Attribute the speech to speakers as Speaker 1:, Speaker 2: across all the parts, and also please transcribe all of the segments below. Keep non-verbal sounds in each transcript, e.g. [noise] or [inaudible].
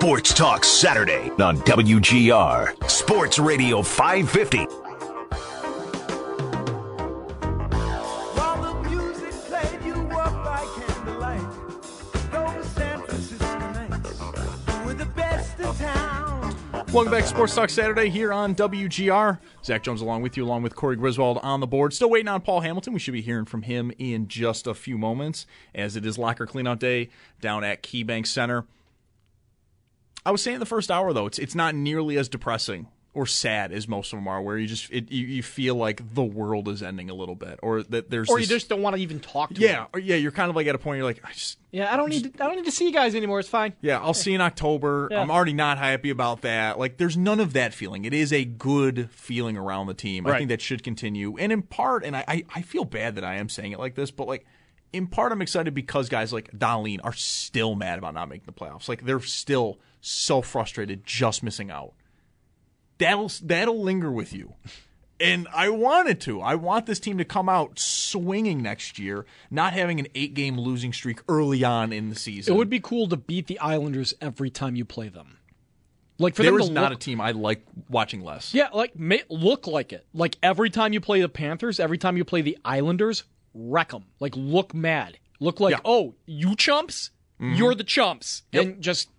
Speaker 1: Sports Talk Saturday on WGR Sports Radio 550.
Speaker 2: Welcome back to Sports Talk Saturday here on WGR. Zach Jones along with you, along with Corey Griswold on the board. Still waiting on Paul Hamilton. We should be hearing from him in just a few moments as it is locker cleanout day down at KeyBank Center. I was saying the first hour, though, it's, it's not nearly as depressing or sad as most of them are, where you just it, you, you feel like the world is ending a little bit, or that there's
Speaker 3: or
Speaker 2: this,
Speaker 3: you just don't want to even talk to
Speaker 2: yeah, yeah, you're kind of like at a point you're like, I just
Speaker 3: Yeah, I don't need to, I don't need to see you guys anymore. It's fine.
Speaker 2: yeah, I'll see you in October. [laughs]
Speaker 3: Yeah.
Speaker 2: I'm already not happy about that. Like, there's none of that feeling. It is a good feeling around the team. I think that should continue. And in part, and I, I, I feel bad that I am saying it like this, but like, in part, I'm excited because guys like Dahlin are still mad about not making the playoffs. Like, they're still so frustrated just missing out. That'll that'll linger with you. [laughs] And I want it to. I want this team to come out swinging next year, not having an eight game losing streak early on in the season.
Speaker 3: It would be cool to beat the Islanders every time you play them. Like for
Speaker 2: there
Speaker 3: them
Speaker 2: is not
Speaker 3: look,
Speaker 2: a team I like watching less.
Speaker 3: Yeah, like ma- look like it. Like every time you play the Panthers, every time you play the Islanders, wreck them. Like look mad. Look like,
Speaker 2: Yeah. Mm-hmm.
Speaker 3: oh, you chumps, you're the chumps, and just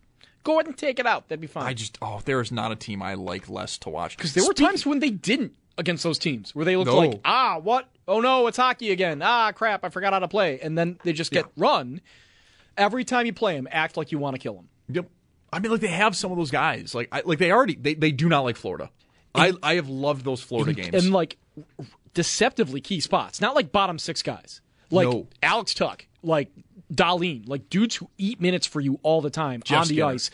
Speaker 3: go ahead and take it out. That'd be fine.
Speaker 2: I just oh, there is not a team I like less to watch
Speaker 3: Because there were times when they didn't against those teams where they looked
Speaker 2: No.
Speaker 3: like, ah, what? Oh no, it's hockey again. Ah, crap, I forgot how to play. And then they just get run. Every time you play them, act like you want to kill them.
Speaker 2: Yep. I mean, like they have some of those guys. Like, I, like they already they, they do not like Florida. I I have loved those Florida games.
Speaker 3: And like deceptively key spots. Not like bottom six guys. Like
Speaker 2: No.
Speaker 3: Alex Tuch, like Dahlin, like dudes who eat minutes for you all the time
Speaker 2: Jeff
Speaker 3: on the
Speaker 2: Skinner.
Speaker 3: ice.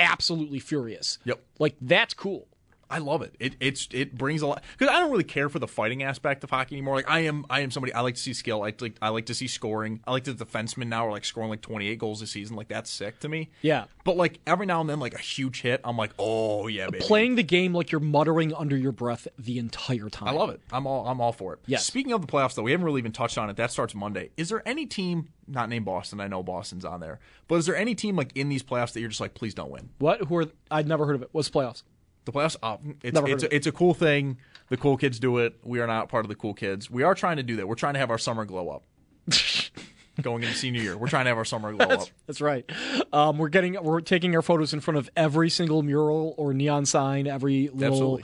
Speaker 3: Absolutely furious.
Speaker 2: Yep.
Speaker 3: Like that's cool.
Speaker 2: I love it. It it's it brings a lot because I don't really care for the fighting aspect of hockey anymore. Like I am I am somebody I like to see skill. I like I like to see scoring. I like the defensemen now are like scoring like 28 goals a season. Like that's sick to me.
Speaker 3: Yeah.
Speaker 2: But like every now and then like a huge hit, I'm like, "Oh, yeah, uh, baby."
Speaker 3: Playing the game like you're muttering under your breath the entire time.
Speaker 2: I love it. I'm all I'm all for it.
Speaker 3: Yeah.
Speaker 2: Speaking of the playoffs though, we haven't really even touched on it. That starts Monday. Is there any team not named Boston? I know Boston's on there. But is there any team like in these playoffs that you're just like, "Please don't win."
Speaker 3: What? Who are I'd never heard of it. What's playoffs?
Speaker 2: The playoffs, uh, it's
Speaker 3: Never
Speaker 2: it's a, it's a cool thing. The cool kids do it. We are not part of the cool kids. We are trying to do that. We're trying to have our summer glow up. [laughs] Going into senior year, we're trying to have our summer glow up.
Speaker 3: That's right. Um, we're getting we're taking our photos in front of every single mural or neon sign, every little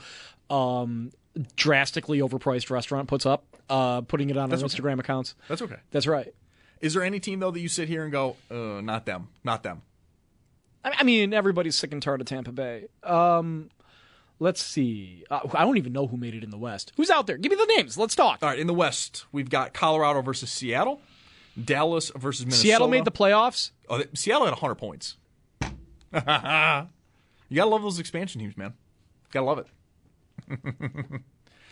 Speaker 3: um, drastically overpriced restaurant puts up, uh, putting it on
Speaker 2: That's
Speaker 3: our
Speaker 2: okay.
Speaker 3: Instagram accounts.
Speaker 2: That's okay.
Speaker 3: That's right.
Speaker 2: Is there any team though that you sit here and go, uh, not them, not them?
Speaker 3: I I mean, everybody's sick and tired of Tampa Bay. Um, let's see. Uh, I don't even know who made it in the West. Who's out there? Give me the names. Let's talk.
Speaker 2: All right, in the West, we've got Colorado versus Seattle, Dallas versus Minnesota.
Speaker 3: Seattle made the playoffs.
Speaker 2: Oh, they- Seattle had 100 points. [laughs] you gotta love those expansion teams, man. Gotta love it. [laughs]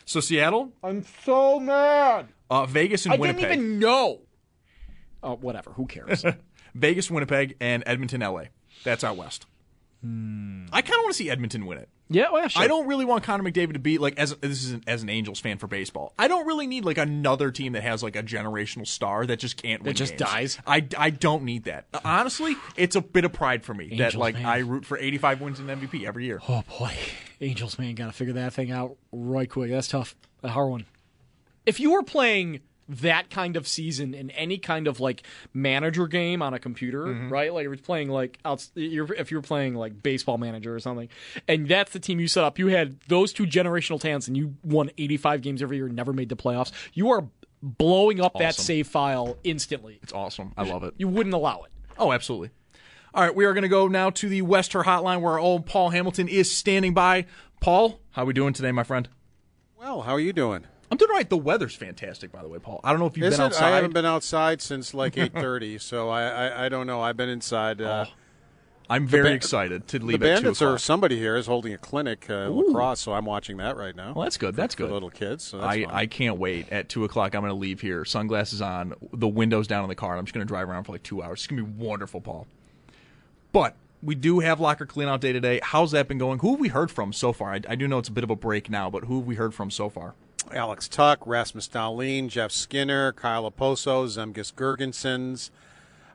Speaker 2: so Seattle,
Speaker 3: I'm so mad.
Speaker 2: uh, Vegas, and
Speaker 3: I
Speaker 2: Winnipeg.
Speaker 3: didn't even know. Oh, whatever. Who cares? [laughs]
Speaker 2: Vegas, Winnipeg, and Edmonton, LA. That's out west.
Speaker 3: Hmm.
Speaker 2: I kind of want to see Edmonton win it.
Speaker 3: Yeah, well, yeah, sure.
Speaker 2: I don't really want Connor McDavid to be like as this is an, as an Angels fan for baseball. I don't really need like another team that has like a generational star that just can't win.
Speaker 3: just
Speaker 2: games.
Speaker 3: dies?
Speaker 2: I, I don't need that. Uh, honestly, it's a bit of pride for me that like
Speaker 3: man.
Speaker 2: I root for 85 wins in MVP every year.
Speaker 3: Oh boy, Angels man, got to figure that thing out right quick. That's tough. A hard one. If you were playing that kind of season in any kind of like manager game on a computer, mm-hmm. right? Like if you're playing like outs- you're, if you're playing like baseball manager or something, and that's the team you set up. You had those two generational talents, and you won 85 games every year, and never made the playoffs. You are blowing up that save file instantly.
Speaker 2: It's awesome. I love it.
Speaker 3: You wouldn't allow it.
Speaker 2: Oh, absolutely. All right, we are going to go now to the West Herr Hotline where our old Paul Hamilton is standing by. Paul, how are we doing today, my friend?
Speaker 4: Well, how are you doing?
Speaker 2: I'm doing right. The weather's fantastic, by the way, Paul. I don't know if you've
Speaker 4: Is
Speaker 2: been
Speaker 4: it?
Speaker 2: outside.
Speaker 4: I haven't been outside since like eight thirty, so I, I I don't know. I've been inside. Uh,
Speaker 2: I'm very
Speaker 4: ba-
Speaker 2: excited to
Speaker 4: the
Speaker 2: leave at two
Speaker 4: bandits
Speaker 2: o'clock.
Speaker 4: somebody here is holding a clinic uh, lacrosse, so I'm watching that right now.
Speaker 2: Well, that's good. That's
Speaker 4: for
Speaker 2: good.
Speaker 4: little kids. So
Speaker 2: I,
Speaker 4: fun.
Speaker 2: I can't wait. At two o'clock, I'm going to leave here. Sunglasses on, the windows down in the car. and I'm just going to drive around for like two hours. It's going to be wonderful, Paul. But we do have locker cleanout day today. How's that been going? Who have we heard from so far? I, I do know it's a bit of a break now, but who have we heard from so far?
Speaker 4: Alex Tuch, Rasmus Dahlin, Jeff Skinner, Kyle Okposo, Zemgus Girgensons,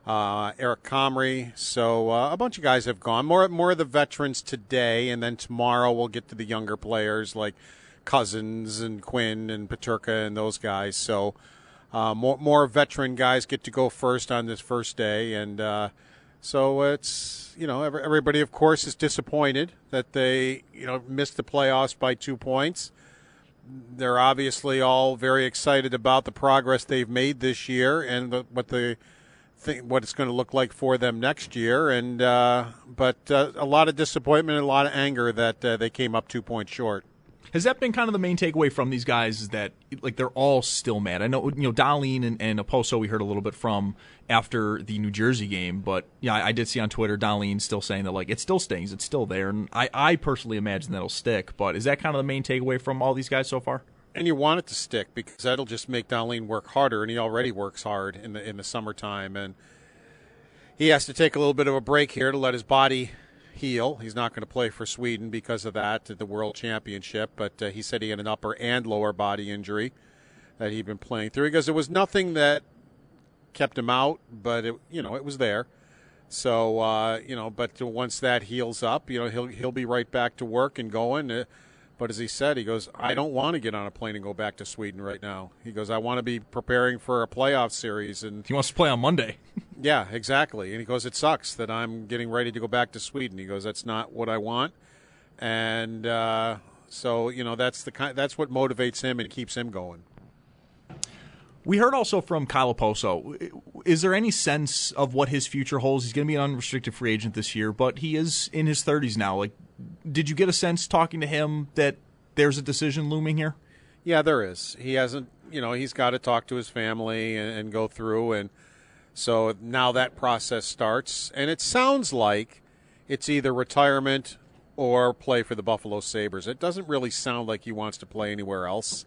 Speaker 4: uh, Eric Comrie. So uh, a bunch of guys have gone. More more of the veterans today, and then tomorrow we'll get to the younger players like Cozens and Quinn and Peterka and those guys. So uh, more more veteran guys get to go first on this first day, and uh, so it's you know every, everybody of course is disappointed that they you know missed the playoffs by two points they're obviously all very excited about the progress they've made this year and the, what the thing, what it's going to look like for them next year. And uh, but uh, a lot of disappointment and a lot of anger that uh, they came up two points short.
Speaker 2: Has that been kind of the main takeaway from these guys? Is that like they're all still mad? I know you know Dahlin and, and Okposo we heard a little bit from after the New Jersey game, but yeah, I, I did see on Twitter Dahlin still saying that like it still stings, it's still there, and I, I personally imagine that'll stick. But is that kind of the main takeaway from all these guys so far?
Speaker 4: And you want it to stick because that'll just make Dahlin work harder, and he already works hard in the in the summertime, and he has to take a little bit of a break here to let his body heal. He's not going to play for Sweden because of that at the World Championship, but uh, he said he had an upper and lower body injury that he'd been playing through because there was nothing that kept him out, but it you know it was there. So uh, you know, but once that heals up, you know he'll he'll be right back to work and going. But as he said, he goes, I don't want to get on a plane and go back to Sweden right now. He goes, I want to be preparing for a playoff series, and
Speaker 2: He wants to play on Monday. [laughs]
Speaker 4: yeah, exactly. And he goes, it sucks that I'm getting ready to go back to Sweden. He goes, that's not what I want, and uh, so you know that's the kind that's what motivates him and keeps him going.
Speaker 2: We heard also from Kyle Okposo. Is there any sense of what his future holds? He's going to be an unrestricted free agent this year, but he is in his 30s now. Like, did you get a sense talking to him that there's a decision looming here?
Speaker 4: Yeah, there is. He hasn't, you know, he's got to talk to his family and, and go through, and so now that process starts. And it sounds like it's either retirement or play for the Buffalo Sabres. It doesn't really sound like he wants to play anywhere else.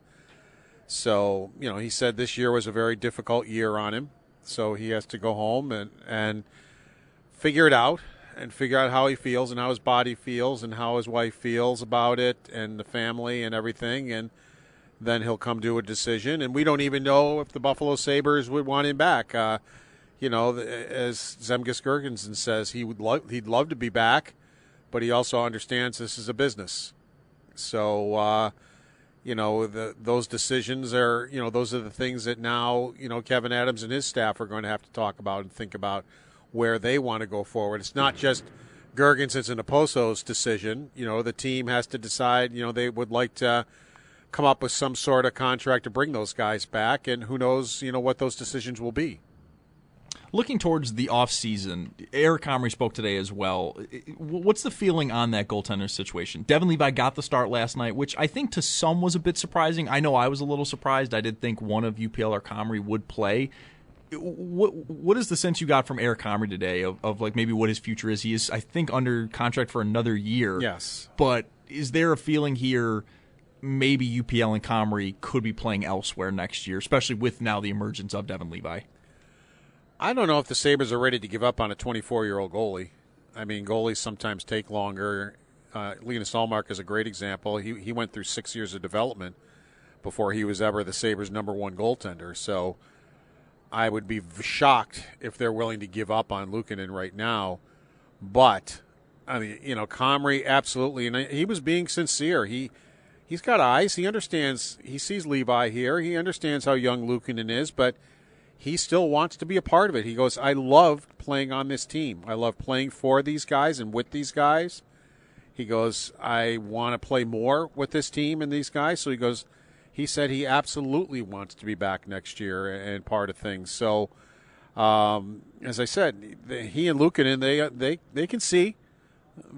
Speaker 4: So, you know, he said this year was a very difficult year on him. So he has to go home and, and figure it out and figure out how he feels and how his body feels and how his wife feels about it and the family and everything. And then he'll come to a decision. And we don't even know if the Buffalo Sabres would want him back. Uh, you know, as Zemgus Gergensen says, he would love he'd love to be back, but he also understands this is a business. So, uh, you know, the, those decisions are, you know, those are the things that now, you know, Kevyn Adams and his staff are going to have to talk about and think about where they want to go forward. It's not just Gergensen's and Okposo's decision. You know, the team has to decide, you know, they would like to come up with some sort of contract to bring those guys back, and who knows, you know, what those decisions will be.
Speaker 2: Looking towards the offseason, Eric Comrie spoke today as well. What's the feeling on that goaltender situation? Devon Levi got the start last night, which I think to some was a bit surprising. I know I was a little surprised. I did think one of UPL or Comrie would play. What what is the sense you got from Eric Comrie today of, of like maybe what his future is? He is, I think, under contract for another year.
Speaker 4: Yes.
Speaker 2: But is there a feeling here maybe UPL and Comrie could be playing elsewhere next year, especially with now the emergence of Devon Levi?
Speaker 4: I don't know if the Sabres are ready to give up on a 24 year old goalie. I mean, goalies sometimes take longer. Uh, Linus Ullmark is a great example. He, he went through six years of development before he was ever the Sabres' number one goaltender. So I would be shocked if they're willing to give up on Luukkonen right now. But, I mean, you know, Comrie absolutely, and he was being sincere. He he's got eyes. He understands. He sees Levi here. He understands how young Luukkonen is, but he still wants to be a part of it. He goes, I love playing on this team. I love playing for these guys and with these guys. He goes, I want to play more with this team and these guys. So he goes, he said he absolutely wants to be back next year and part of things. So, um, as I said, he and Luukkonen, they they they can see.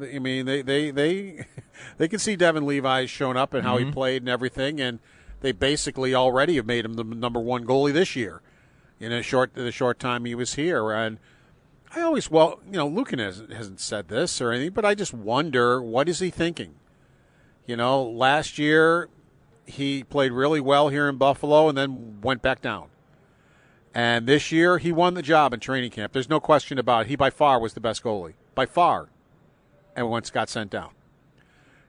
Speaker 4: I mean, they they they [laughs] they can see Devon Levi showing up and how
Speaker 2: Mm-hmm.
Speaker 4: he played and everything, and they basically already have made him the number one goalie this year in a short the short time he was here. And I always, well, you know, Lucan hasn't, hasn't said this or anything, but I just wonder what is he thinking. You know, last year he played really well here in Buffalo and then went back down. And this year he won the job in training camp. There's no question about it. He by far was the best goalie, by far. And once got sent down.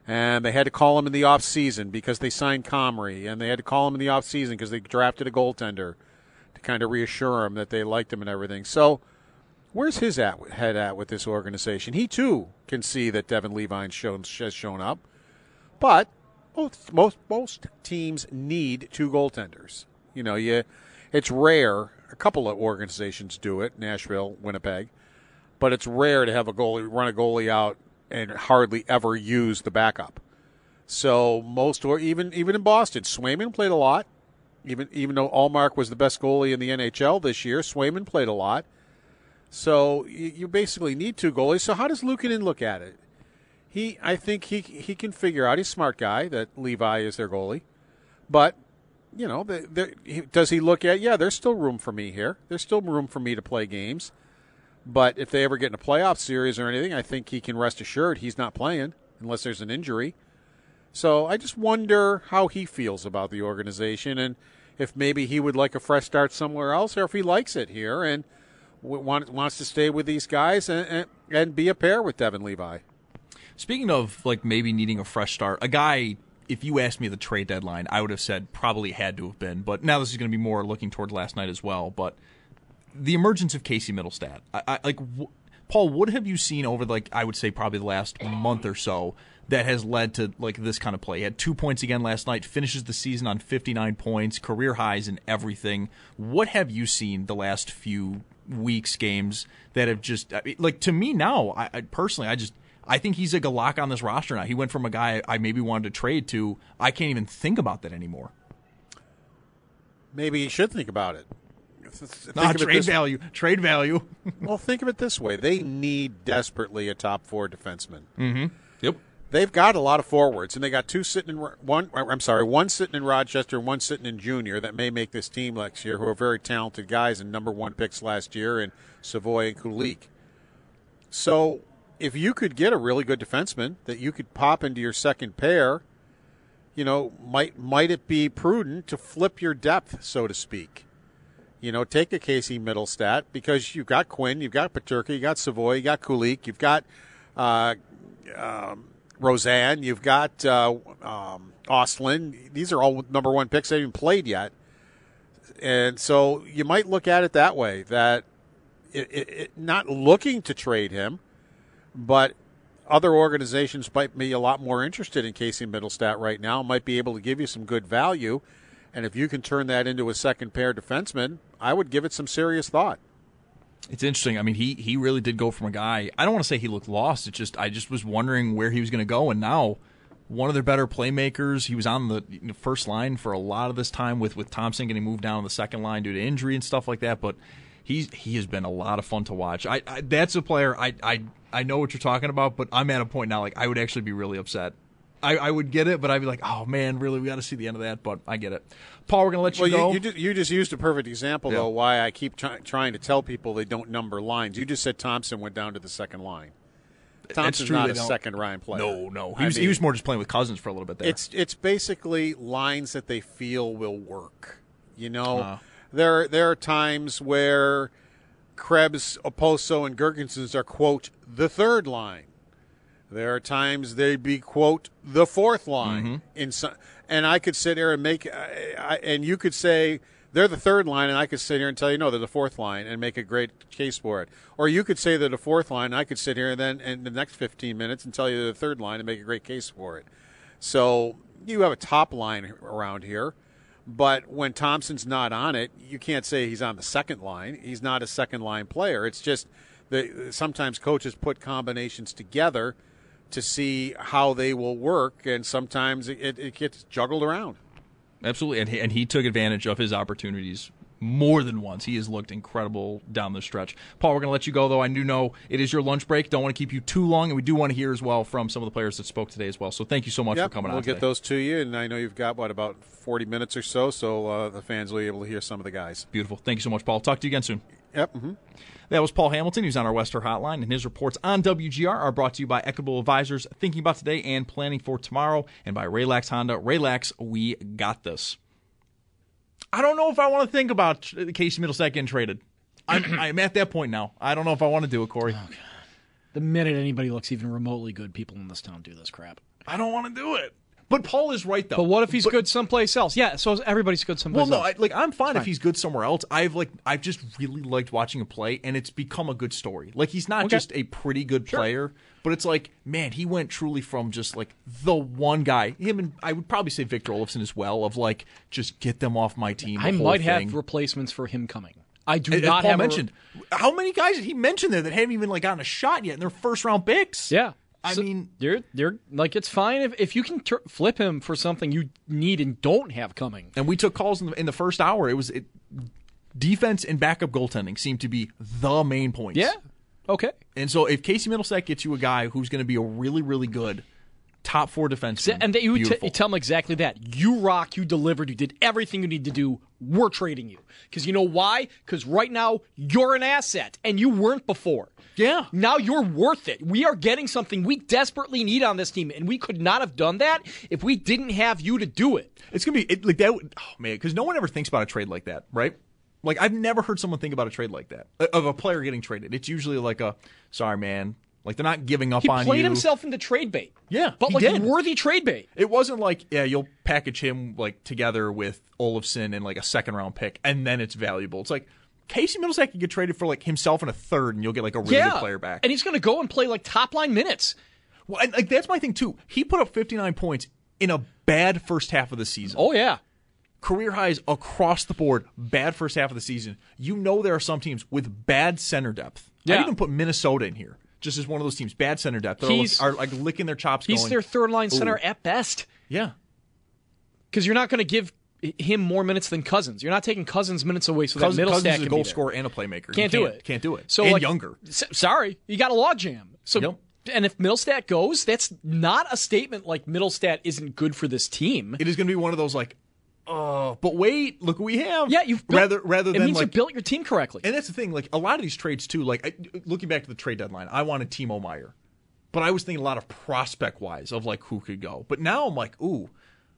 Speaker 4: And they had to call him in the off season because they signed Comrie, and they had to call him in the off season because they drafted a goaltender kind of reassure him that they liked him and everything. So, where's his at, head at with this organization? He too can see that Devin Levine shown, has shown up, but most most most teams need two goaltenders. You know, you it's rare. A couple of organizations do it, Nashville, Winnipeg, but it's rare to have a goalie run a goalie out and hardly ever use the backup. So most, or even even in Boston, Swayman played a lot. Even even though Ullmark was the best goalie in the NHL this year, Swayman played a lot. So you, you basically need two goalies. So how does Luukkonen look at it? He, I think he he can figure out. He's a smart guy that Levi is their goalie, but you know, he, does he look at? Yeah, there's still room for me here. There's still room for me to play games. But if they ever get in a playoff series or anything, I think he can rest assured he's not playing unless there's an injury. So I just wonder how he feels about the organization and if maybe he would like a fresh start somewhere else or if he likes it here and want, wants to stay with these guys and, and, and be a pair with Devon Levi.
Speaker 2: Speaking of like maybe needing a fresh start, a guy. If you asked me the trade deadline, I would have said probably had to have been. But now this is going to be more looking toward last night as well. But the emergence of Casey Mittelstadt, I, I like w- Paul. What have you seen over like I would say probably the last month or so that has led to like this kind of play? He had two points again last night. Finishes the season on fifty nine points, career highs in everything. What have you seen the last few weeks, games that have just I mean, like to me now? I, I personally, I just I think he's like a lock on this roster now. He went from a guy I maybe wanted to trade to I can't even think about that anymore.
Speaker 4: Maybe he should think about it. Think it
Speaker 2: trade value, trade value.
Speaker 4: Well, think of it this way: they need desperately a top four defenseman.
Speaker 2: yep.
Speaker 4: They've got a lot of forwards, and they got two sitting in one. I'm sorry, one sitting in Rochester, and one sitting in Junior that may make this team next year, who are very talented guys and number one picks last year, in Savoie and Kulich. So, if you could get a really good defenseman that you could pop into your second pair, you know, might might it be prudent to flip your depth, so to speak? You know, take a Casey Mittelstadt because you've got Quinn, you've got Peterka, you got Savoie, you got Kulich, you've got uh, um, Roseanne, you've got uh, um, Ostlund. These are all number one picks. They haven't played yet, and so you might look at it that way. That it, it, it, not looking to trade him, but other organizations might be a lot more interested in Casey Mittelstadt right now. Might be able to give you some good value, and if you can turn that into a second pair defenseman, I would give it some serious thought.
Speaker 2: It's interesting. I mean, he he really did go from a guy. I don't want to say he looked lost. It's just I just was wondering where he was going to go, and now one of their better playmakers. He was on the first line for a lot of this time with with Thompson getting moved down to the second line due to injury and stuff like that. But he's he has been a lot of fun to watch. I, I that's a player I I I know what you're talking about, but I'm at a point now like I would actually be really upset. I, I would get it, but I'd be like, oh man, really, we got to see the end of that. But I get it. Paul, we're gonna let you
Speaker 4: Well,
Speaker 2: go.
Speaker 4: you, you, just, you just used a perfect example,
Speaker 2: Yeah.
Speaker 4: though, why I keep try, trying to tell people they don't number lines. You just said Thompson went down to the second line. Thompson's
Speaker 2: true,
Speaker 4: not a
Speaker 2: don't.
Speaker 4: second line player.
Speaker 2: no, no, he was he was more just playing with Cozens for a little bit there.
Speaker 4: It's it's basically lines that they feel will work. You know,
Speaker 2: Uh.
Speaker 4: there there are times where Krebs, Okposo, and Girgensons are quote the third line. There are times they'd be quote the fourth line
Speaker 2: Mm-hmm.
Speaker 4: in some, and I could sit here and make, I, I, and you could say they're the third line, and I could sit here and tell you no, they're the fourth line, and make a great case for it. Or you could say they're the fourth line, and I could sit here and then in the next fifteen minutes and tell you they're the third line and make a great case for it. So you have a top line around here, but when Thompson's not on it, you can't say he's on the second line. He's not a second line player. It's just that sometimes coaches put combinations together to see how they will work, and sometimes it, it gets juggled around.
Speaker 2: Absolutely, and he, and he took advantage of his opportunities more than once. He has looked incredible down the stretch. Paul, we're going to let you go, though. I do know it is your lunch break. Don't want to keep you too long, and we do want to hear as well from some of the players that spoke today as well. So thank you so much
Speaker 4: yep,
Speaker 2: for coming
Speaker 4: we'll
Speaker 2: on.
Speaker 4: We'll get
Speaker 2: today.
Speaker 4: those to you, and I know you've got, what, about 40 minutes or so, so uh, the fans will be able to hear some of the guys.
Speaker 2: Beautiful. Thank you so much, Paul. Talk to you again soon.
Speaker 4: Yep. Mm-hmm.
Speaker 2: That was Paul Hamilton. He's on our West Herr Hotline, and his reports on WGR are brought to you by Equitable Advisors, thinking about today and planning for tomorrow, and by Raylax Honda. Raylax, we got this. I don't know if I want to think about Casey Mittelstadt getting traded. I'm, [clears throat] I'm at that point now. I don't know if I want to do it, Corey.
Speaker 3: Oh, the minute anybody looks even remotely good, people in this town do this crap.
Speaker 2: I don't want to do it. But Paul is right though.
Speaker 3: But what if he's
Speaker 2: but,
Speaker 3: good someplace else? Yeah, so everybody's good someplace
Speaker 2: well, no,
Speaker 3: else.
Speaker 2: I, like I'm fine,
Speaker 3: fine,
Speaker 2: if he's good somewhere else. I've like I've just really liked watching him play, and it's become a good story. Like he's not
Speaker 3: Okay.
Speaker 2: just a pretty good player, but it's like man, he went truly from just like the one guy. Him and I would probably say Victor Olofsson as well. Of like just get them off my team.
Speaker 3: I might
Speaker 2: thing.
Speaker 3: have replacements for him coming. I do
Speaker 2: And- and
Speaker 3: not
Speaker 2: Paul
Speaker 3: have a-
Speaker 2: mentioned how many guys did he mention there that haven't even like gotten a shot yet, and they're first round picks.
Speaker 3: Yeah.
Speaker 2: I
Speaker 3: So
Speaker 2: mean,
Speaker 3: you're you're like it's fine if, if you can flip him for something you need and don't have coming.
Speaker 2: and we took calls in the, in the first hour. It was it, defense and backup goaltending seemed to be the main points.
Speaker 3: Yeah. Okay.
Speaker 2: And so if Casey Mittelstadt gets you a guy who's going to be a really, really good top four defenseman,
Speaker 3: And that you, t- you tell him exactly that. You rock, you delivered, you did everything you need to do. We're trading you. Because you know why? Because right now, you're an asset, and you weren't before.
Speaker 2: Yeah.
Speaker 3: Now you're worth it. We are getting something we desperately need on this team, and we could not have done that if we didn't have you to do it.
Speaker 2: it's going to be it, like that. would- Oh man, because no one ever thinks about a trade like that, right? Like I've never heard someone think about a trade like that of a player getting traded. It's usually like a sorry man, like they're not giving up
Speaker 3: He
Speaker 2: on you.
Speaker 3: He played himself into trade bait.
Speaker 2: Yeah,
Speaker 3: But
Speaker 2: he
Speaker 3: like
Speaker 2: did.
Speaker 3: worthy trade bait.
Speaker 2: It wasn't like yeah, you'll package him like together with Olofsson and like a second round pick, and then it's valuable. It's like Casey Mittelstadt could get traded for like himself and a third, and you'll get like a really
Speaker 3: yeah.
Speaker 2: good player back.
Speaker 3: And he's going to go and play like top line minutes.
Speaker 2: Well, and, like that's my thing too. He put up 59 points in a bad first half of the season.
Speaker 3: Oh, yeah.
Speaker 2: Career highs across the board. Bad first half of the season. You know there are some teams with bad center depth.
Speaker 3: Yeah.
Speaker 2: I even put Minnesota in here, just as one of those teams. Bad center depth. They're
Speaker 3: He's-
Speaker 2: are like licking their chops.
Speaker 3: He's
Speaker 2: going,
Speaker 3: their third line center
Speaker 2: "Ooh."
Speaker 3: at best.
Speaker 2: Yeah.
Speaker 3: because you're not going to give him more minutes than Cozens. You're not taking Cozens minutes away so
Speaker 2: Cozens,
Speaker 3: that Mittelstadt
Speaker 2: Cozens is
Speaker 3: can
Speaker 2: a goal scorer and a playmaker. You
Speaker 3: Can't do it.
Speaker 2: Can't do it.
Speaker 3: So
Speaker 2: and
Speaker 3: like,
Speaker 2: younger.
Speaker 3: s- sorry, you got a logjam. So
Speaker 2: Yep.
Speaker 3: and if Mittelstadt goes, that's not a statement like Mittelstadt isn't good for this team.
Speaker 2: It is going to be one of those like, oh, but wait, look what we have.
Speaker 3: yeah, you've built,
Speaker 2: rather rather
Speaker 3: it
Speaker 2: than
Speaker 3: means you
Speaker 2: like
Speaker 3: built your team correctly.
Speaker 2: And that's the thing. Like a lot of these trades too. Like I, looking back to the trade deadline, I wanted Timo Meier, but I was thinking a lot of prospect wise of like who could go. But now I'm like, ooh,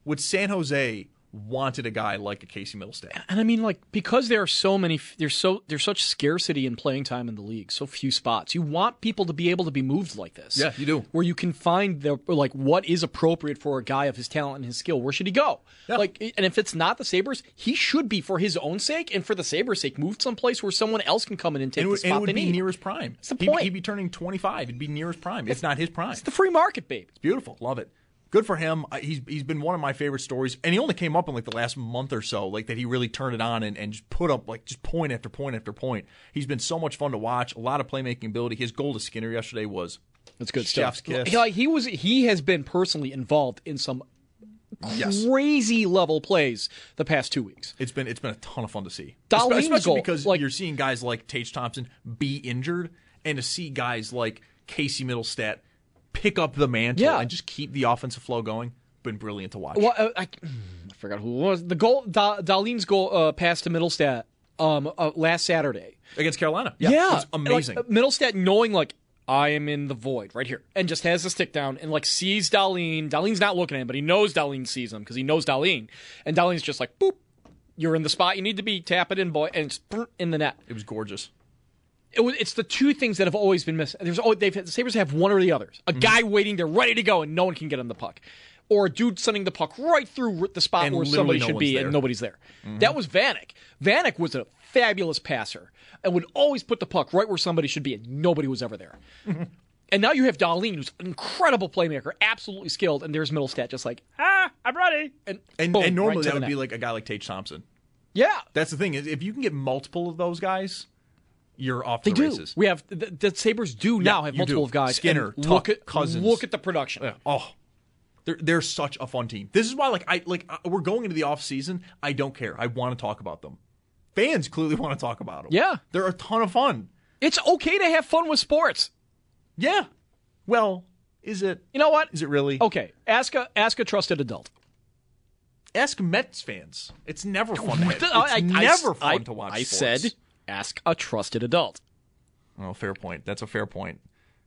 Speaker 2: would San Jose wanted a guy like a Casey Mittelstadt?
Speaker 3: And I mean, like, because there are so many, there's so there's such scarcity in playing time in the league, so few spots. You want people to be able to be moved like this.
Speaker 2: Yeah, you do.
Speaker 3: Where you can find the like what is appropriate for a guy of his talent and his skill. Where should he go?
Speaker 2: Yeah.
Speaker 3: Like, and if it's not the Sabres, he should be for his own sake and for the Sabres' sake, moved someplace where someone else can come in and take
Speaker 2: And,
Speaker 3: the spot
Speaker 2: and it would be
Speaker 3: need.
Speaker 2: near his prime.
Speaker 3: That's the
Speaker 2: He'd,
Speaker 3: point.
Speaker 2: he'd be turning 25. It'd be near his prime. It's not his prime.
Speaker 3: it's the free market, babe.
Speaker 2: It's beautiful. Love it. Good for him. He's he's been one of my favorite stories, and he only came up in like the last month or so, like that he really turned it on and, and just put up like just point after point after point. He's been so much fun to watch. A lot of playmaking ability. His goal to Skinner yesterday was
Speaker 3: That's good
Speaker 2: chef's
Speaker 3: stuff.
Speaker 2: kiss.
Speaker 3: He, he was he has been personally involved in some
Speaker 2: Yes.
Speaker 3: crazy level plays the past two weeks.
Speaker 2: It's been it's been a ton of fun to see,
Speaker 3: Dahlin's
Speaker 2: especially
Speaker 3: goal,
Speaker 2: because
Speaker 3: like-
Speaker 2: you're seeing guys like Tage Thompson be injured, and to see guys like Casey Mittelstadt pick up the mantle
Speaker 3: Yeah.
Speaker 2: and just keep the offensive flow going. Been brilliant to watch.
Speaker 3: Well, uh, I, I forgot who it was. The goal, da, Dahlin's goal uh, pass to Mittelstadt um, uh, last Saturday.
Speaker 2: against Carolina. Yeah, it's amazing.
Speaker 3: Like, uh, Mittelstadt knowing like I am in the void right here, and just has the stick down and like sees Dahlin. Dahlin's not looking at him, but he knows Dahlin sees him because he knows Dahlin, and Dahlin's just like boop. You're in the spot you need to be. Tap it in, boy, and it's in the net.
Speaker 2: it was gorgeous.
Speaker 3: It was, it's the two things that have always been missing. There's always, they've the Sabres have one or the others. A guy waiting there, ready to go, and no one can get him the puck, or a dude sending the puck right through the spot
Speaker 2: And
Speaker 3: where somebody
Speaker 2: no
Speaker 3: should be,
Speaker 2: there.
Speaker 3: and nobody's there. That was Vanek. Vanek was a fabulous passer and would always put the puck right where somebody should be, and nobody was ever there. [laughs] And now you have Dahlin, who's an incredible playmaker, absolutely skilled, and there's Mittelstadt just like, ah, I'm ready. And,
Speaker 2: And,
Speaker 3: boom,
Speaker 2: and normally
Speaker 3: right
Speaker 2: that would be like a guy like Tage Thompson.
Speaker 3: yeah,
Speaker 2: That's the thing is if you can get multiple of those guys, you're off
Speaker 3: they
Speaker 2: the
Speaker 3: do.
Speaker 2: races.
Speaker 3: We have the, the Sabres do now have multiple
Speaker 2: do.
Speaker 3: of guys.
Speaker 2: Skinner, Tuch,
Speaker 3: look at
Speaker 2: Cozens.
Speaker 3: Look at the production.
Speaker 2: Oh, they're they're such a fun team. This is why like I like uh, we're going into the off season. I don't care. I want to talk about them. Fans clearly [laughs] want to talk about them.
Speaker 3: Yeah.
Speaker 2: they're a ton of fun.
Speaker 3: It's okay to have fun with sports.
Speaker 2: Yeah. Well, is it?
Speaker 3: You know what?
Speaker 2: Is it really?
Speaker 3: Okay, ask a ask a trusted adult.
Speaker 2: Ask Mets fans. It's never fun. To, it's
Speaker 3: I-
Speaker 2: never
Speaker 3: I-
Speaker 2: fun
Speaker 3: I-
Speaker 2: to watch.
Speaker 3: I
Speaker 2: sports.
Speaker 3: said ask a trusted adult.
Speaker 2: Oh, fair point. That's a fair point.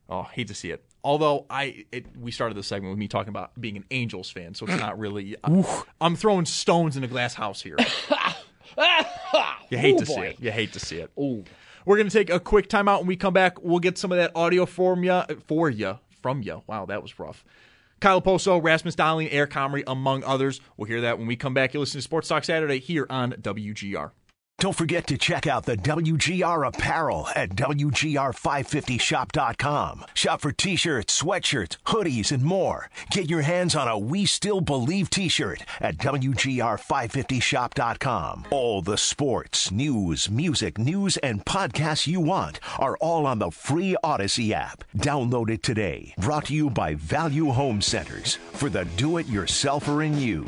Speaker 2: Oh, hate to see it. Although I, it, we started this segment with me talking about being an Angels fan, so it's not really. I'm throwing stones in a glass house here. [laughs] you hate
Speaker 3: Ooh,
Speaker 2: to see it. You hate to see it.
Speaker 3: Ooh.
Speaker 2: We're gonna take a quick timeout. When we come back, we'll get some of that audio from you, for you, from you. Wow, that was rough. Kyle Okposo, Rasmus Dahlin, Eric Comrie, among others. We'll hear that when we come back. You listen to Sports Talk Saturday here on WGR.
Speaker 1: Don't forget to check out the WGR apparel at WGR550shop.com. Shop for t shirts, sweatshirts, hoodies, and more. Get your hands on a We Still Believe t shirt at WGR550shop.com. All the sports, news, music, news, and podcasts you want are all on the free Audacy app. Download it today. Brought to you by Value Home Centers for the do it yourselfer in you.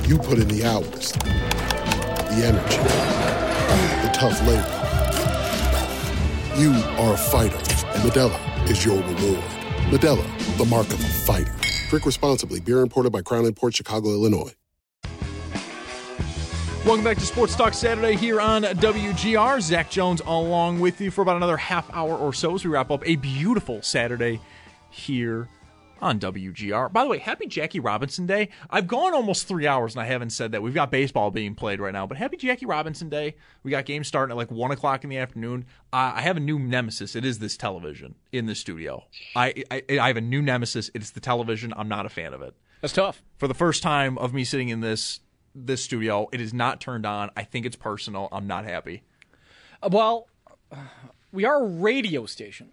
Speaker 5: You put in the hours, the energy, the tough labor. You are a fighter, and Modelo is your reward. Modelo, the mark of a fighter. Drink responsibly. Beer imported by Crown Port Chicago, Illinois.
Speaker 2: Welcome back to Sports Talk Saturday here on WGR. Zach Jones along with you for about another half hour or so as we wrap up a beautiful Saturday here on WGR. By the way, happy Jackie Robinson Day. I've gone almost three hours and I haven't said that. We've got baseball being played right now, but happy Jackie Robinson Day. We got games starting at like 1 o'clock in the afternoon. Uh, I have a new nemesis. It is this television in the studio. I, I, I have a new nemesis. It's the television. I'm not a fan of it.
Speaker 3: That's tough.
Speaker 2: For the first time of me sitting in this this studio, it is not turned on. I think it's personal. I'm not happy.
Speaker 3: Uh, Well, we are a radio station.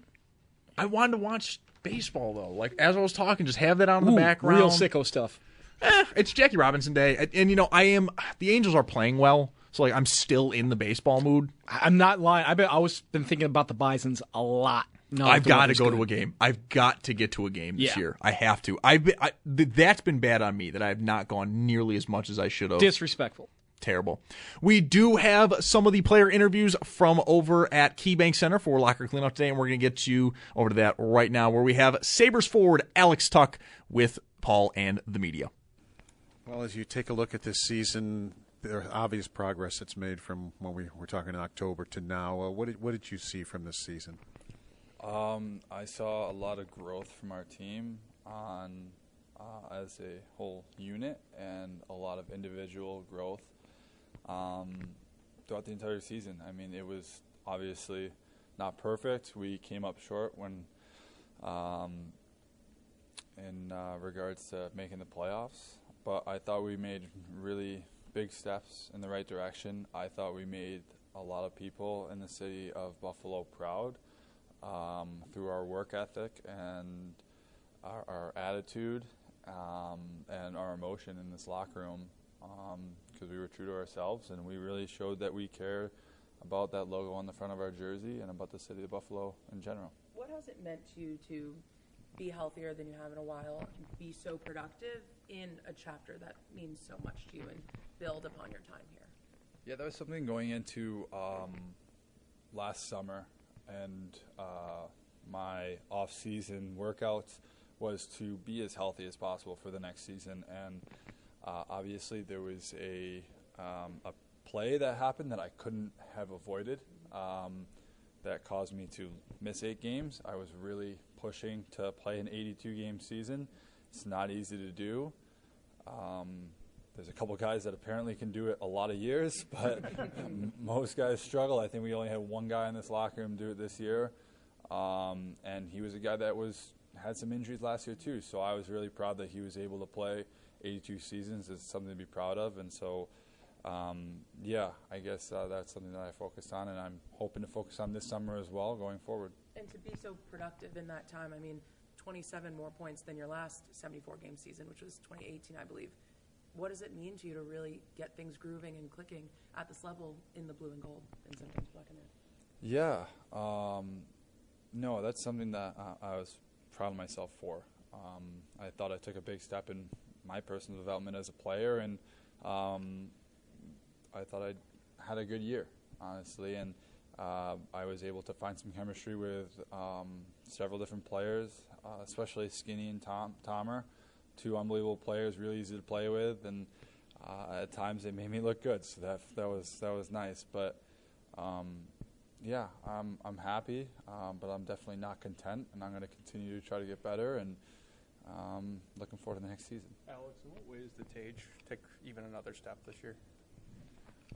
Speaker 2: I wanted to watch baseball though. Like as I was talking, just have that on in
Speaker 3: Ooh,
Speaker 2: the background.
Speaker 3: Real sicko stuff.
Speaker 2: Eh, it's Jackie Robinson Day, and, and, you know I am. The Angels are playing well, so like I'm still in the baseball mood.
Speaker 3: I'm not lying. I've been, I was been thinking about the Bisons a lot. No,
Speaker 2: I've got to go to a game. I've got to get to a game this
Speaker 3: Yeah.
Speaker 2: year. I have to. I've been, I, th- that's been bad on me that I have not gone nearly as much as I should have.
Speaker 3: Disrespectful.
Speaker 2: Terrible. We do have some of the player interviews from over at KeyBank Center for locker cleanup today, and we're going to get you over to that right now, where we have Sabres forward Alex Tuch with Paul and the media.
Speaker 4: Well, as you take a look at this season, there obvious progress that's made from when we were talking in October to now. Uh, what did what did you see from this season?
Speaker 6: Um, I saw a lot of growth from our team on uh, as a whole unit and a lot of individual growth um, throughout the entire season. I mean, it was obviously not perfect. We came up short when, um, in uh, regards to making the playoffs, but I thought we made really big steps in the right direction. I thought we made a lot of people in the city of Buffalo proud um, through our work ethic and our, our attitude um, and our emotion in this locker room because we were true to ourselves and we really showed that we care about that logo on the front of our jersey and about the city of Buffalo in general.
Speaker 7: What has it meant to you to be healthier than you have in a while, and be so productive in a chapter that means so much to you and build upon your time here?
Speaker 6: Yeah, that was something going into um, last summer and uh, my off-season workouts was to be as healthy as possible for the next season. And uh, obviously, there was a um, a play that happened that I couldn't have avoided. Um, that caused me to miss eight games. I was really pushing to play an 82 game season. It's not easy to do. Um, there's a couple guys that apparently can do it a lot of years, [laughs] but most guys struggle. I think we only had one guy in this locker room do it this year, um, and he was a guy that was had some injuries last year too. So I was really proud that he was able to play 82 seasons. is something to be proud of, and so um, yeah, I guess uh, that's something that I focused on, and I'm hoping to focus on this summer as well going forward.
Speaker 7: And to be so productive in that time, I mean, 27 more points than your last 74 game season, which was 2018, I believe. What does it mean to you to really get things grooving and clicking at this level in the blue and gold and sometimes black and red?
Speaker 6: Yeah, um, no, that's something that uh, I was proud of myself for. Um, I thought I took a big step in my personal development as a player, and um, I thought I had a good year, honestly, and uh, I was able to find some chemistry with um, several different players, uh, especially Skinny and Tom Tomer two unbelievable players, really easy to play with, and uh, at times they made me look good. So that that was that was nice. But um, yeah, I'm I'm happy, um, but I'm definitely not content, and I'm going to continue to try to get better. And um, looking forward to the next season.
Speaker 8: Alex, in what ways did Tage take even another step this year?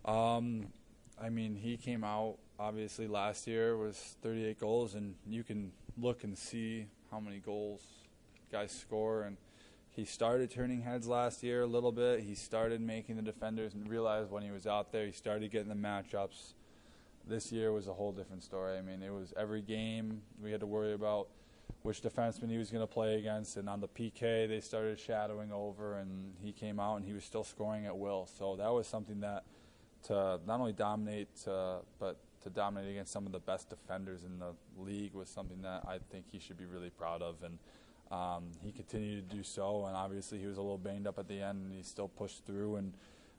Speaker 6: Um, I mean, he came out obviously last year was 38 goals, and you can look and see how many goals guys score and he started turning heads last year a little bit. He started making the defenders and realized when he was out there, he started getting the matchups. This year was a whole different story. I mean, it was every game we had to worry about which defenseman he was going to play against. And on the PK, they started shadowing over, and he came out and he was still scoring at will. So that was something that to not only dominate, uh, but to dominate against some of the best defenders in the league was something that I think he should be really proud of. And um, he continued to do so, and obviously he was a little banged up at the end, and he still pushed through, and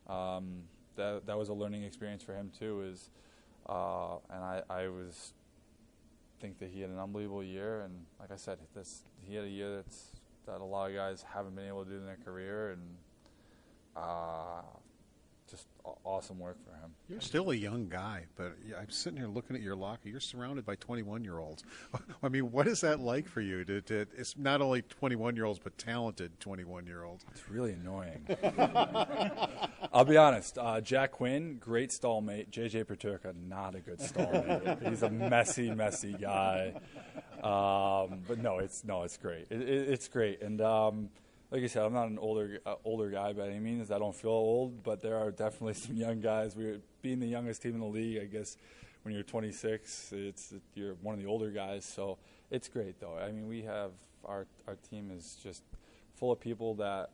Speaker 6: um, that that was a learning experience for him too. Is uh, and I, I was think that he had an unbelievable year, and like I said, this he had a year that's that a lot of guys haven't been able to do in their career, and uh, just awesome work for him.
Speaker 4: You're still a young guy, but I'm sitting here looking at your locker. You're surrounded by 21 year olds. [laughs] I mean, what is that like for you? To, to, it's not only 21 year olds, but talented 21 year olds.
Speaker 6: It's really annoying. [laughs] I'll be honest. Uh, Jack Quinn, great stallmate. JJ Peterka, not a good stallmate. [laughs] He's a messy, messy guy. Um, but no, it's no, it's great. It, it, it's great, and. Um, like I said, I'm not an older uh, older guy by any means. I don't feel old, but there are definitely [laughs] some young guys. We're being the youngest team in the league, I guess when you're 26, it's you're one of the older guys. So it's great though. I mean, we have our our team is just full of people that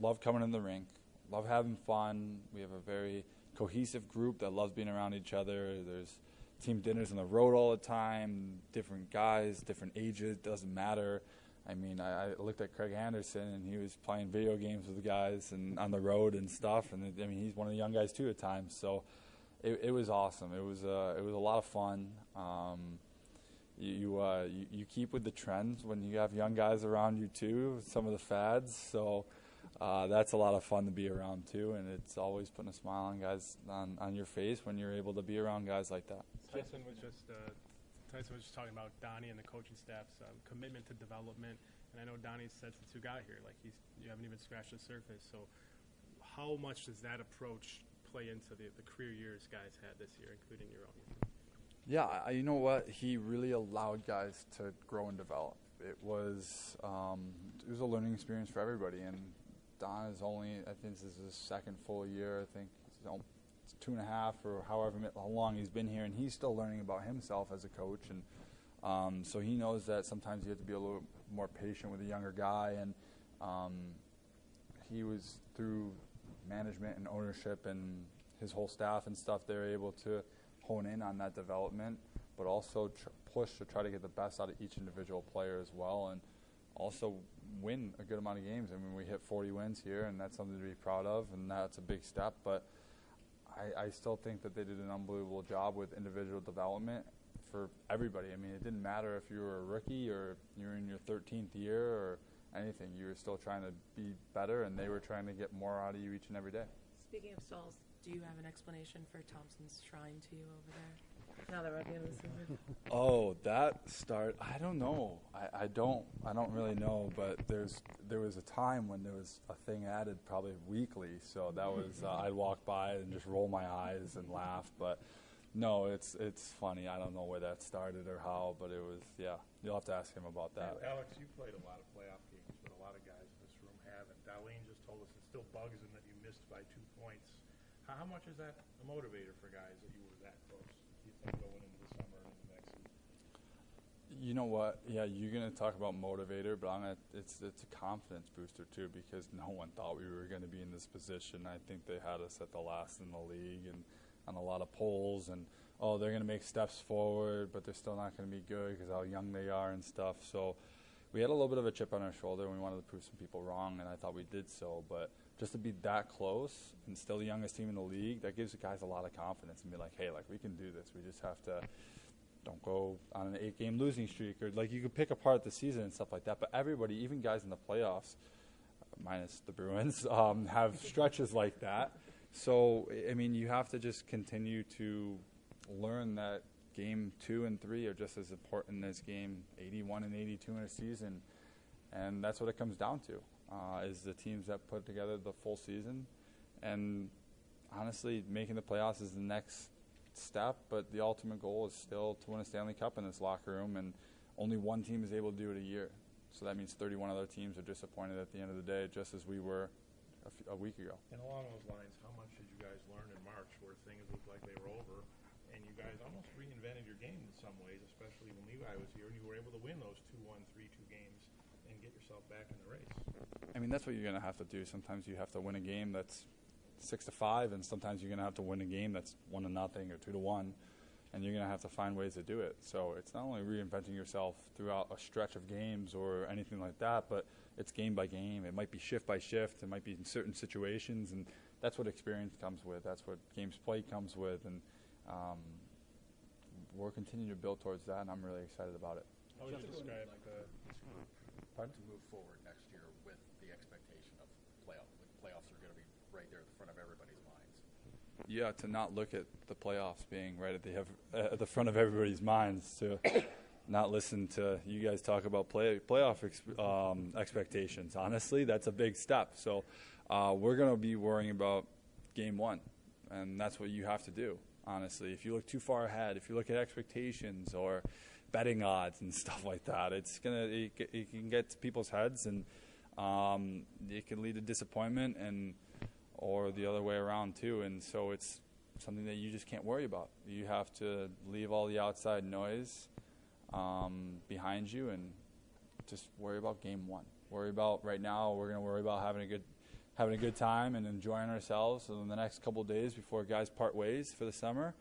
Speaker 6: love coming in the rink, love having fun. We have a very cohesive group that loves being around each other. There's team dinners on the road all the time, different guys, different ages, doesn't matter. I mean, I, I, looked at Craig Anderson, and he was playing video games with the guys and on the road and stuff. And I mean, he's one of the young guys too at times. So it, it was awesome. It was uh, it was a lot of fun. Um, you uh, you, you keep with the trends when you have young guys around you too. Some of the fads. So. Uh, that's a lot of fun to be around too, and it's always putting a smile on guys on, on your face when you're able to be around guys like that.
Speaker 8: Tyson was just uh, Tyson was just talking about Donnie and the coaching staff's um, commitment to development, and I know Donnie said since you got here, like he's you haven't even scratched the surface. So, how much does that approach play into the, the career years guys had this year, including your own?
Speaker 6: Yeah, I, you know what? He really allowed guys to grow and develop. It was um, it was a learning experience for everybody, and Don is only, I think this is his second full year. I think two and a half or however long he's been here, and he's still learning about himself as a coach. And um, so he knows that sometimes you have to be a little more patient with a younger guy. And um, he was through management and ownership and his whole staff and stuff, they're able to hone in on that development, but also tr- push to try to get the best out of each individual player as well, and also win a good amount of games. I mean, we hit 40 wins here, and that's something to be proud of, and that's a big step. But I, I still think that they did an unbelievable job with individual development for everybody. I mean, it didn't matter if you were a rookie or you were in your 13th year or anything. You were still trying to be better, and they were trying to get more out of you each and every day.
Speaker 7: Speaking of stalls, do you have an explanation for Thompson's shrine to you over there? Now that we're at the end of the season.
Speaker 6: Oh, that start. I don't know. I, I don't. I don't really know. But there's there was a time when there was a thing added probably weekly. So that was uh, I'd walk by and just roll my eyes and laugh. But no, it's it's funny. I don't know where that started or how, but it was yeah. You'll have to ask him about that.
Speaker 9: Alex, you played a lot of playoff games, but a lot of guys in this room haven't. Dahlin just told us it still bugs him that you missed by two points. How, how much is that a motivator for guys that you were that close? You going into the summer and into next season?
Speaker 6: You know what? Yeah, you're gonna talk about motivator, but I'm gonna, it's it's a confidence booster too because no one thought we were gonna be in this position. I think they had us at the last in the league and on a lot of polls and oh they're gonna make steps forward, but they're still not gonna be good because how young they are and stuff. So we had a little bit of a chip on our shoulder and we wanted to prove some people wrong, and I thought we did so. But just to be that close and still the youngest team in the league, that gives the guys a lot of confidence and be like, hey, like we can do this. We just have to don't go on an eight game losing streak or like you could pick apart the season and stuff like that. But everybody, even guys in the playoffs, minus the Bruins, [laughs] um, have stretches like that. So I mean, you have to just continue to learn that game two and three are just as important as game 81 and 82 in a season, and that's what it comes down to. Uh, is the teams that put together the full season, and honestly, making the playoffs is the next step, but the ultimate goal is still to win a Stanley Cup in this locker room, and only one team is able to do it a year. So that means 31 other teams are disappointed at the end of the day, just as we were a, f- a week ago.
Speaker 9: And along those lines, how much did you guys learn in March where things looked like they were over, and you guys almost reinvented your game in some ways, especially when Levi was here, and you were able to win those two one, three two games and get yourself back in the race.
Speaker 6: I mean, that's what you're going to have to do. Sometimes you have to win a game that's six to five, and sometimes you're going to have to win a game that's one to nothing or two to one, and you're going to have to find ways to do it. So it's not only reinventing yourself throughout a stretch of games or anything like that, but it's game by game. It might be shift by shift. It might be in certain situations, and that's what experience comes with. That's what games played comes with, and um, we're continuing to build towards that, and I'm really excited about it.
Speaker 9: How would you describe
Speaker 10: like,
Speaker 9: the?
Speaker 10: to move forward next year with the expectation of playoff. The playoffs are going to be right there at the front of everybody's minds.
Speaker 6: Yeah, to not look at the playoffs being right at the ev- at the front of everybody's minds, to [coughs] not listen to you guys talk about play playoff ex- um, expectations. Honestly, that's a big step. So uh, we're going to be worrying about game one, and that's what you have to do. Honestly, if you look too far ahead, if you look at expectations or betting odds and [laughs] stuff like that, it's gonna it, it can get to people's heads, and um, it can lead to disappointment and or the other way around too. And so it's something that you just can't worry about. You have to leave all the outside noise um, behind you and just worry about game one. Worry about right now. We're to worry about having a good having a good time and enjoying ourselves in the next couple days before guys part ways for the summer.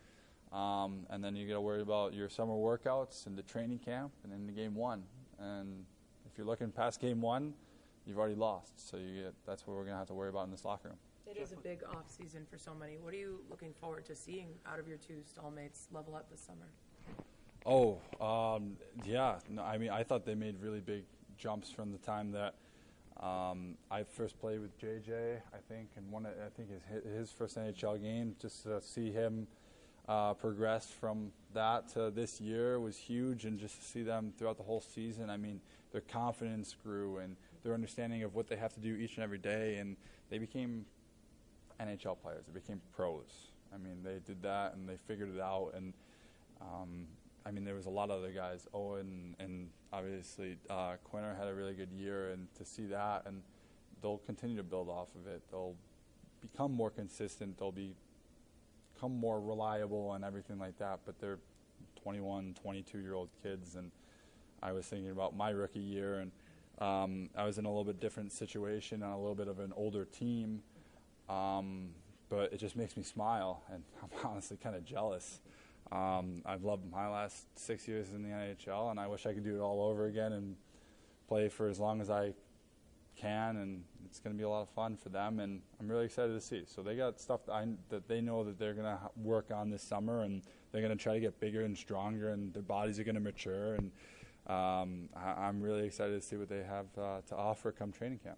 Speaker 6: Um, and then you got to worry about your summer workouts and the training camp and then the game one. And if you're looking past game one, you've already lost. So you get, that's what we're going to have to worry about in this locker room.
Speaker 7: It is a big off season for so many. What are you looking forward to seeing out of your two stallmates level up this summer?
Speaker 6: Oh, um, yeah. No, I mean, I thought they made really big jumps from the time that um, I first played with JJ. I think, and one, of- I think his his first NHL game. Just to see him uh, progress from that to this year was huge, and just to see them throughout the whole season. I mean, their confidence grew, and their understanding of what they have to do each and every day, and they became NHL players. They became pros. I mean, they did that and they figured it out. And um, I mean, there was a lot of other guys. Owen and obviously uh, Quinner had a really good year, and to see that and they'll continue to build off of it. They'll become more consistent. They'll be become more reliable and everything like that. But they're 21, 22 year old kids, and I was thinking about my rookie year, and um, I was in a little bit different situation on a little bit of an older team. Um, but it just makes me smile, and [laughs] I'm honestly kind of jealous. Um, I've loved my last six years in the NHL, and I wish I could do it all over again and play for as long as I can. And it's going to be a lot of fun for them, and I'm really excited to see. So they got stuff that, I, that they know that they're going to work on this summer, and they're going to try to get bigger and stronger, and their bodies are going to mature. And um, I, am really excited to see what they have uh, to offer come training camp.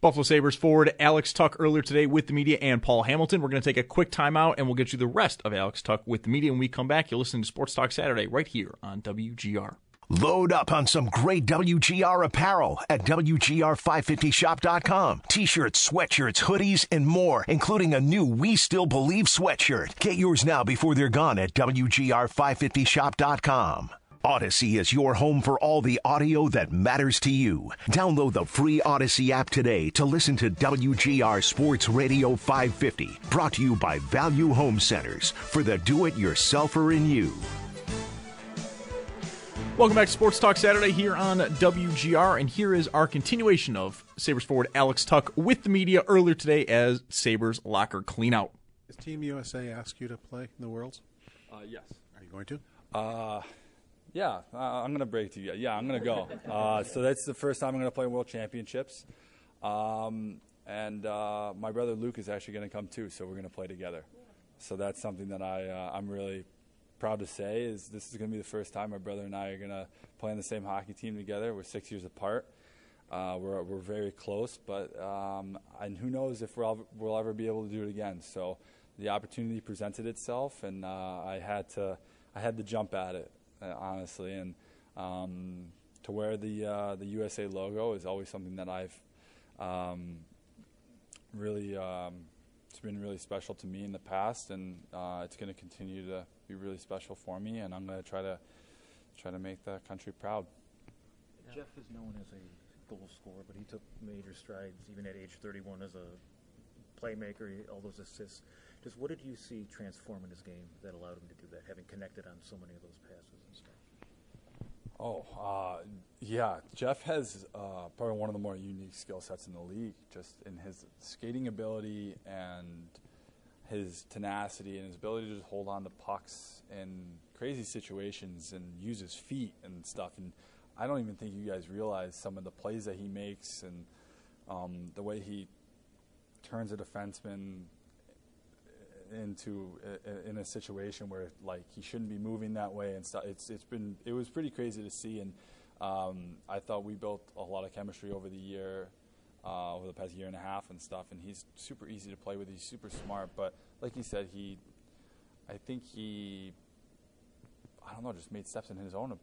Speaker 2: Buffalo Sabres forward Alex Tuch earlier today with the media and Paul Hamilton. We're going to take a quick timeout and we'll get you the rest of Alex Tuch with the media when we come back. You'll listen to Sports Talk Saturday right here on WGR.
Speaker 1: Load up on some great WGR apparel at WGR550shop.com. T shirts, sweatshirts, hoodies, and more, including a new We Still Believe sweatshirt. Get yours now before they're gone at WGR550shop.com. Audacy is your home for all the audio that matters to you. Download the free Audacy app today to listen to WGR Sports Radio 550. Brought to you by Value Home Centers for the do it yourselfer in you.
Speaker 2: Welcome back to Sports Talk Saturday here on WGR, and here is our continuation of Sabres forward Alex Tuch with the media earlier today as Sabres locker cleanout.
Speaker 11: Does Team USA ask you to play in the Worlds?
Speaker 6: Uh, yes.
Speaker 11: Are you going to?
Speaker 6: Uh, yeah, uh, I'm going to break to you. Yeah, I'm going to go. [laughs] Uh, so that's the first time I'm going to play World Championships. Um, and uh, my brother Luke is actually going to come too, so we're going to play together. So that's something that I, uh, I'm really proud to say is this is going to be the first time my brother and I are going to play on the same hockey team together. We're six years apart. Uh, we're, we're very close, but um, and who knows if we'll, we'll ever be able to do it again. So the opportunity presented itself, and uh, I had to I had to jump at it uh, honestly. And um, to wear the uh, the USA logo is always something that I've um, really um, it's been really special to me in the past, and uh, it's going to continue to be really special for me. And I'm going to try to try to make the country proud.
Speaker 12: Jeff is known as a goal scorer, but he took major strides even at age 31 as a playmaker, all those assists. Just what did you see transform in his game that allowed him to do that, having connected on so many of those passes and stuff?
Speaker 6: Oh, uh, yeah. Jeff has uh, probably one of the more unique skill sets in the league, just in his skating ability and his tenacity and his ability to just hold on to pucks in crazy situations and use his feet and stuff. And I don't even think you guys realize some of the plays that he makes and um, the way he turns a defenseman into in a situation where like he shouldn't be moving that way and stuff. It's it's been it was pretty crazy to see, and um, I thought we built a lot of chemistry over the year, uh, over the past year and a half and stuff. And he's super easy to play with. He's super smart, but like he said, he, I think he, I don't know, just made steps in his own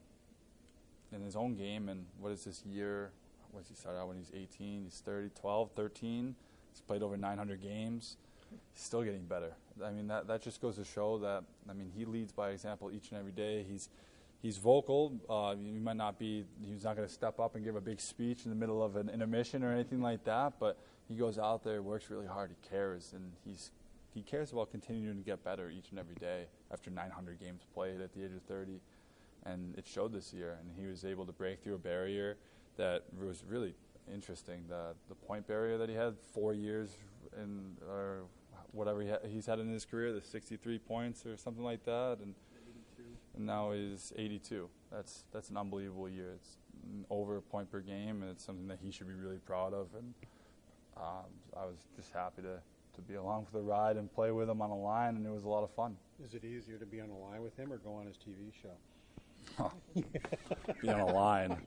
Speaker 6: in his own game. And what is this year? What he start out when he's 18? He's 30, 12, 13. He's played over 900 games. He's still getting better. I mean, that, that just goes to show that, I mean, he leads by example each and every day. He's, he's vocal. Uh, he might not be, he's not going to step up and give a big speech in the middle of an intermission or anything like that, but he goes out there, works really hard, he cares, and he's, he cares about continuing to get better each and every day after 900 games played at the age of 30. And it showed this year, and he was able to break through a barrier that was really interesting. The, the point barrier that he had, four years in, or whatever he ha- he's had in his career, the 63 points or something like that, and and now he's 82. That's that's an unbelievable year. It's over a point per game, and it's something that he should be really proud of. And um, I was just happy to to be along for the ride and play with him on a line, and it was a lot of fun.
Speaker 11: Is it easier to be on a line with him or go on his TV show?
Speaker 6: be on a line.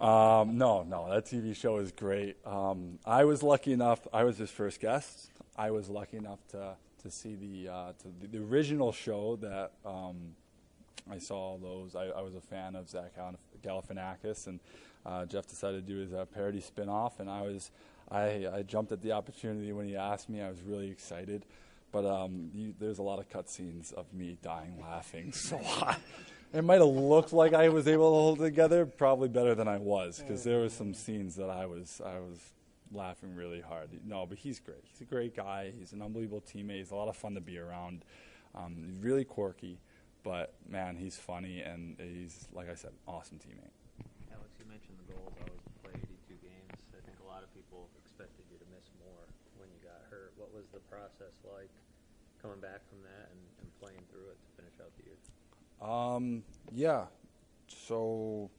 Speaker 6: Um, no, no, that TV show is great. Um, I was lucky enough. I was his first guest. I was lucky enough to to see the uh, to the, the, original show that um, I saw. all Those I, I, was a fan of Zach Galifianakis, and uh, Jeff decided to do his uh, parody spinoff, and I was I, I jumped at the opportunity when he asked me. I was really excited, but um, you, there's a lot of cutscenes of me dying laughing. [laughs] So I, it might have looked like I was able to hold it together, probably better than I was, because there were some scenes that I was I was laughing really hard. No, but he's great. He's a great guy. He's an unbelievable teammate. He's a lot of fun to be around. Um, really quirky, but man, he's funny and he's like I said, awesome teammate.
Speaker 13: Alex, you mentioned the goals. Always play 82 games. I think a lot of people expected you to miss more when you got hurt. What was the process like coming back from that and, and playing through it to finish out the year?
Speaker 6: Um, yeah. So,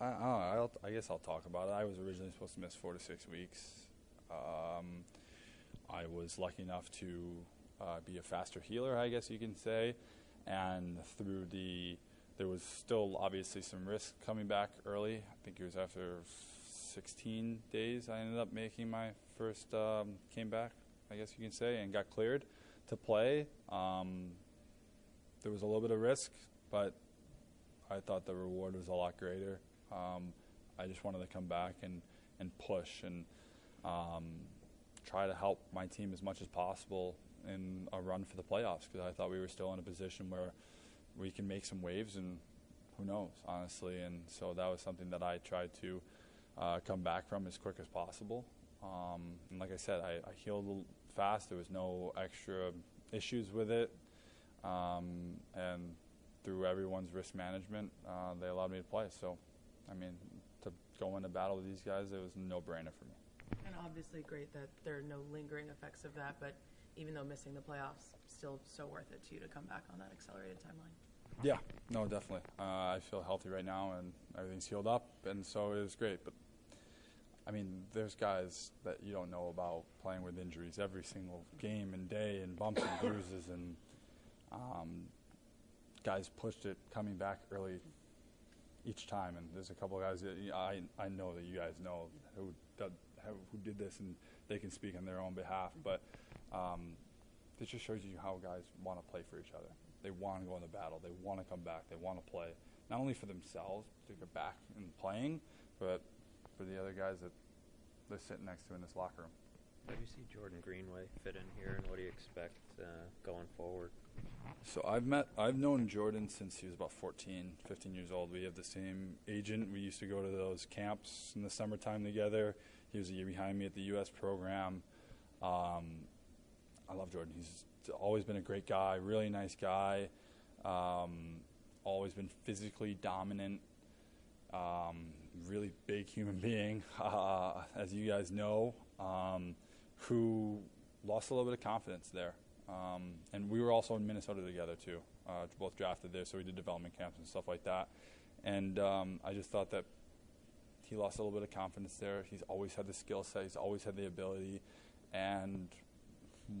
Speaker 6: I, I, don't know, I'll, I guess I'll talk about it. I was originally supposed to miss four to six weeks. Um, I was lucky enough to uh, be a faster healer, I guess you can say, and through the there was still obviously some risk coming back early. I think it was after 16 days I ended up making my first um, came back, I guess you can say, and got cleared to play. Um, there was a little bit of risk, but I thought the reward was a lot greater. Um, I just wanted to come back and, and push and um, try to help my team as much as possible in a run for the playoffs because I thought we were still in a position where we can make some waves and who knows, honestly. And so that was something that I tried to uh, come back from as quick as possible. Um, and like I said, I, I healed fast. There was no extra issues with it. Um, and through everyone's risk management, uh, they allowed me to play. So, I mean, to go into battle with these guys, it was no-brainer for me.
Speaker 7: And obviously, great that there are no lingering effects of that. But even though missing the playoffs, still so worth it to you to come back on that accelerated timeline.
Speaker 6: Yeah, no, definitely. Uh, I feel healthy right now, and everything's healed up, and so it was great. But I mean, there's guys that you don't know about playing with injuries every single game and day, and bumps and bruises, and um, guys pushed it coming back early each time. And there's a couple of guys that I I know that you guys know who did, who did this, and they can speak on their own behalf. But um, this just shows you how guys want to play for each other. They want to go in the battle. They want to come back. They want to play, not only for themselves to get back and playing, but for the other guys that they're sitting next to in this locker room.
Speaker 13: How do you see Jordan Greenway fit in here, and what do you expect uh, going forward?
Speaker 6: So I've met, I've known Jordan since he was about 14, 15 years old. We have the same agent. We used to go to those camps in the summertime together. He was a year behind me at the U.S. program. Um, I love Jordan. He's always been a great guy, really nice guy. Um, always been physically dominant. Um, really big human being, [laughs] uh, as you guys know, um, who lost a little bit of confidence there. Um, and we were also in Minnesota together too, uh, both drafted there, so we did development camps and stuff like that. And um, I just thought that he lost a little bit of confidence there. He's always had the skill set, he's always had the ability, and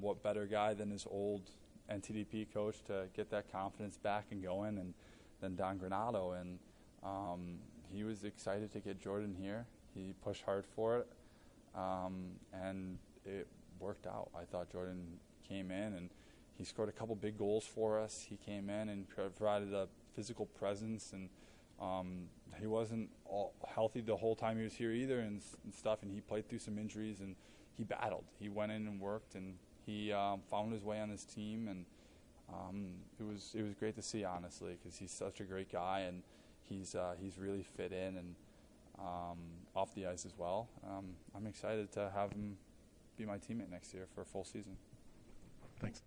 Speaker 6: what better guy than his old NTDP coach to get that confidence back and going, and than Don Granato. And um, he was excited to get Jordan here. He pushed hard for it, um, and it worked out. I thought Jordan came in and he scored a couple big goals for us. He came in and provided a physical presence, and um, he wasn't healthy the whole time he was here either, and, and, stuff. And he played through some injuries, and he battled. He went in and worked, and he um, found his way on this team, and um, it was it was great to see, honestly, because he's such a great guy, and he's uh, he's really fit in and um, off the ice as well. Um, I'm excited to have him be my teammate next year for a full season.
Speaker 2: Thanks.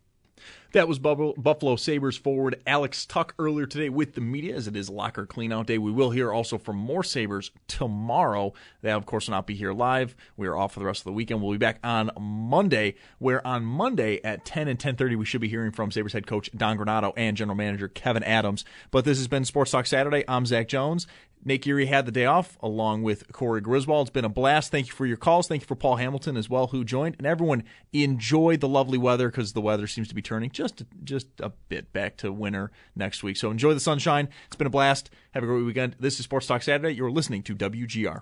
Speaker 2: That was Buffalo Sabres forward Alex Tuch earlier today with the media as it is locker cleanout day. We will hear also from more Sabres tomorrow. They, of course, will not be here live. We are off for the rest of the weekend. We'll be back on Monday, where on Monday at 10 and 10.30 we should be hearing from Sabres head coach Don Granato and general manager Kevyn Adams. But this has been Sports Talk Saturday. I'm Zach Jones. Nate Geary had the day off along with Corey Griswold. It's been a blast. Thank you for your calls. Thank you for Paul Hamilton as well, who joined. And everyone enjoy the lovely weather because the weather seems to be turning just just a bit back to winter next week. So enjoy the sunshine. It's been a blast. Have a great weekend. This is Sports Talk Saturday. You're listening to WGR.